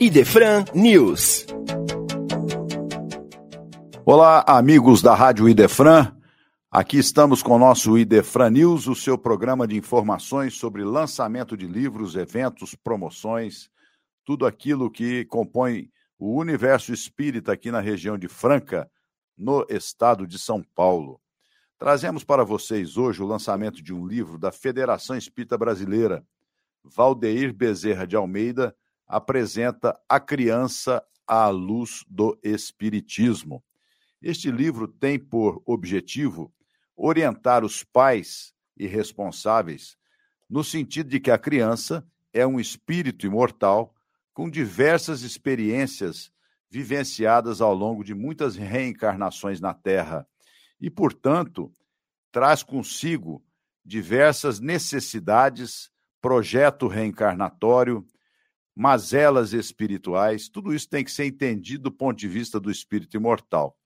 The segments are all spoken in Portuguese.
Idefran News. Olá, amigos da Rádio Idefran. Aqui estamos com o nosso Idefran News, o seu programa de informações sobre lançamento de livros, eventos, promoções, tudo aquilo que compõe o universo espírita aqui na região de Franca, no estado de São Paulo. Trazemos para vocês hoje o lançamento de um livro da Federação Espírita Brasileira. Valdeir Bezerra de Almeida apresenta A Criança à Luz do Espiritismo. Este livro tem por objetivo orientar os pais e responsáveis no sentido de que a criança é um espírito imortal com diversas experiências vivenciadas ao longo de muitas reencarnações na Terra e, portanto, traz consigo diversas necessidades, projeto reencarnatório, mazelas espirituais, tudo isso tem que ser entendido do ponto de vista do espírito imortal.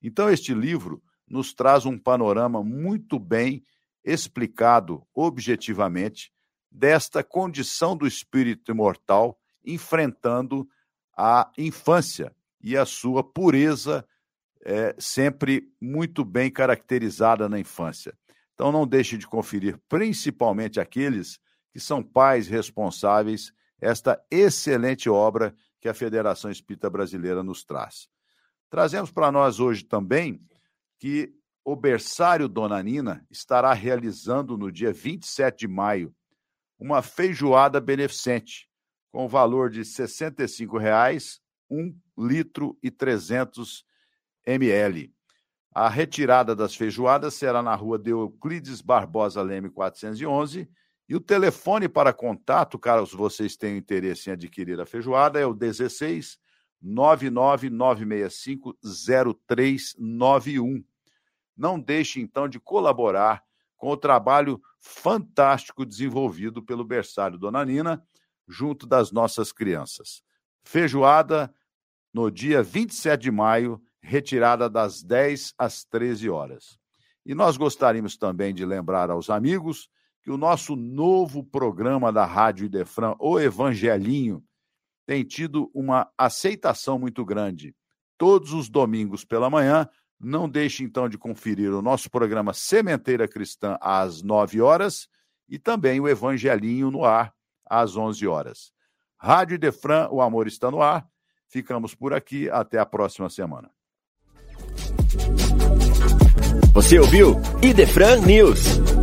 Então, este livro nos traz um panorama muito bem explicado objetivamente desta condição do espírito imortal enfrentando a infância e a sua pureza é, sempre muito bem caracterizada na infância. Então, não deixe de conferir, principalmente aqueles que são pais responsáveis, esta excelente obra que a Federação Espírita Brasileira nos traz. Trazemos para nós hoje também que o berçário Dona Nina estará realizando no dia 27 de maio uma feijoada beneficente com o valor de R$ 65,00, 1 litro e 300 ml. A retirada das feijoadas será na rua de Euclides Barbosa Leme 411 e o telefone para contato, caso vocês tenham interesse em adquirir a feijoada, é o 16 999650391. Não deixe, então, de colaborar com o trabalho fantástico desenvolvido pelo Berçário Dona Nina, junto das nossas crianças. Feijoada no dia 27 de maio, retirada das 10 às 13 horas. E nós gostaríamos também de lembrar aos amigos que o nosso novo programa da Rádio Idefran, O Evangelinho, tem tido uma aceitação muito grande. Todos os domingos pela manhã, não deixe então de conferir o nosso programa Sementeira Cristã às 9 horas e também o Evangelinho no ar às 11 horas. Rádio Defran, o amor está no ar. Ficamos por aqui, até a próxima semana. Você ouviu Idefran News.